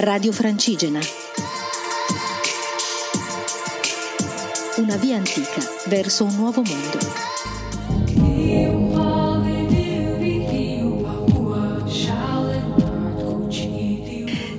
Radio Francigena. Una via antica verso un nuovo mondo.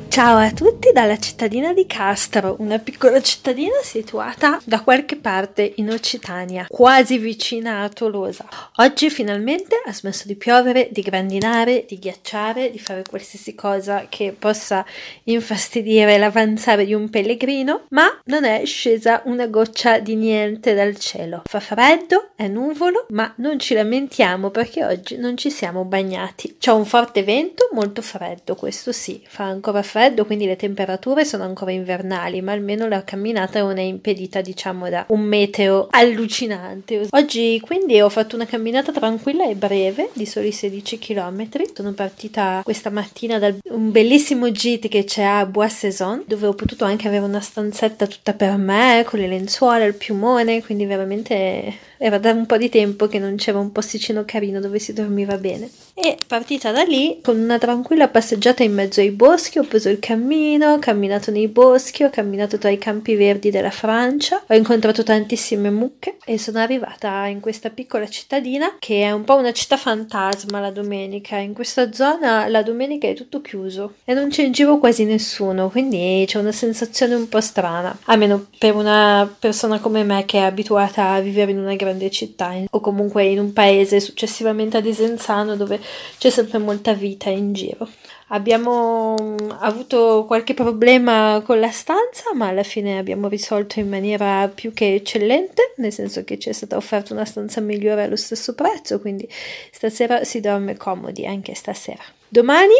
Ciao a tutti dalla cittadina di Castro, una piccola cittadina situata da qualche parte in Occitania, quasi vicina a Tolosa. Oggi finalmente ha smesso di piovere, di grandinare, di ghiacciare, di fare qualsiasi cosa che possa infastidire l'avanzare di un pellegrino, ma non è scesa una goccia di niente dal cielo. Fa freddo, è nuvolo, ma non ci lamentiamo perché oggi non ci siamo bagnati. C'è un forte vento, molto freddo, questo sì, fa ancora freddo quindi le temperature sono ancora invernali, ma almeno la camminata non è impedita, diciamo, da un meteo allucinante. Oggi quindi ho fatto una camminata tranquilla e breve, di soli 16 km. Sono partita questa mattina da un bellissimo gite che c'è a Bois Saison, dove ho potuto anche avere una stanzetta tutta per me, con le lenzuola, il piumone, quindi veramente era da un po' di tempo che non c'era un posticino carino dove si dormiva bene. E partita da lì, con una tranquilla passeggiata in mezzo ai boschi, ho preso il cammino, ho camminato nei boschi, ho camminato tra i campi verdi della Francia, ho incontrato tantissime mucche e sono arrivata in questa piccola cittadina che è un po' una città fantasma la domenica. In questa zona la domenica è tutto chiuso e non c'è in giro quasi nessuno, quindi c'è una sensazione un po' strana, almeno per una persona come me che è abituata a vivere in una grande città o comunque in un paese successivamente a Desenzano dove c'è sempre molta vita in giro. Abbiamo mm, avuto qualche problema con la stanza, ma alla fine abbiamo risolto in maniera più che eccellente, nel senso che ci è stata offerta una stanza migliore allo stesso prezzo, quindi stasera si dorme comodi anche stasera. Domani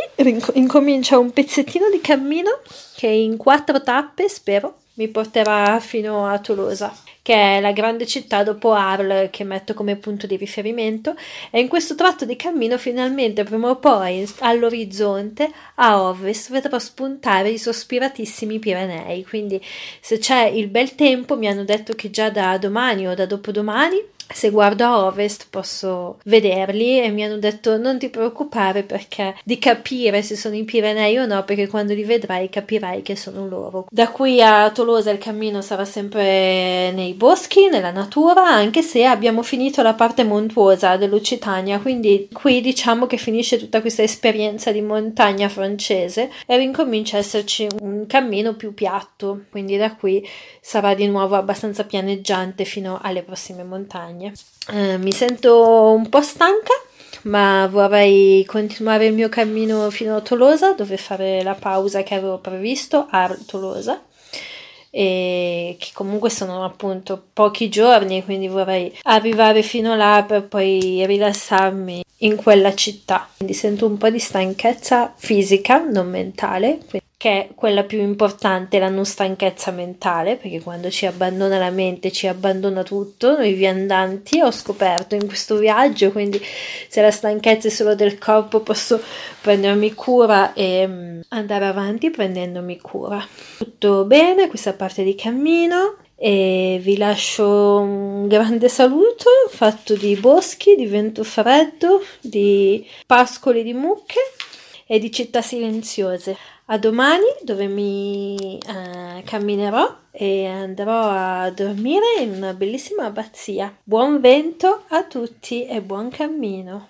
incomincia un pezzettino di cammino che in quattro tappe, spero, mi porterà fino a Tolosa che è la grande città dopo Arles che metto come punto di riferimento. E in questo tratto di cammino finalmente prima o poi all'orizzonte a ovest vedrò spuntare i sospiratissimi Pirenei. Quindi se c'è il bel tempo mi hanno detto che già da domani o da dopodomani se guardo a ovest posso vederli e mi hanno detto non ti preoccupare perché di capire se sono i Pirenei o no perché quando li vedrai capirai che sono loro. Da qui a Tolosa il cammino sarà sempre nei boschi, nella natura, anche se abbiamo finito la parte montuosa dell'Occitania, quindi qui diciamo che finisce tutta questa esperienza di montagna francese e ricomincia a esserci un cammino più piatto, quindi da qui sarà di nuovo abbastanza pianeggiante fino alle prossime montagne montagne. Eh, mi sento un po' stanca, ma vorrei continuare il mio cammino fino a Tolosa, dove fare la pausa che avevo previsto a Tolosa. E che comunque sono appunto pochi giorni, quindi vorrei arrivare fino là per poi rilassarmi in quella città. Quindi sento un po' di stanchezza fisica, non mentale, che è quella più importante, la non stanchezza mentale, perché quando ci abbandona la mente ci abbandona tutto, noi viandanti ho scoperto in questo viaggio, quindi se la stanchezza è solo del corpo posso prendermi cura e mm, andare avanti prendendomi cura. Tutto bene, questa parte di cammino e vi lascio un grande saluto fatto di boschi, di vento freddo, di pascoli di mucche e di città silenziose. A domani dove mi eh, camminerò e andrò a dormire in una bellissima abbazia. Buon vento a tutti e buon cammino.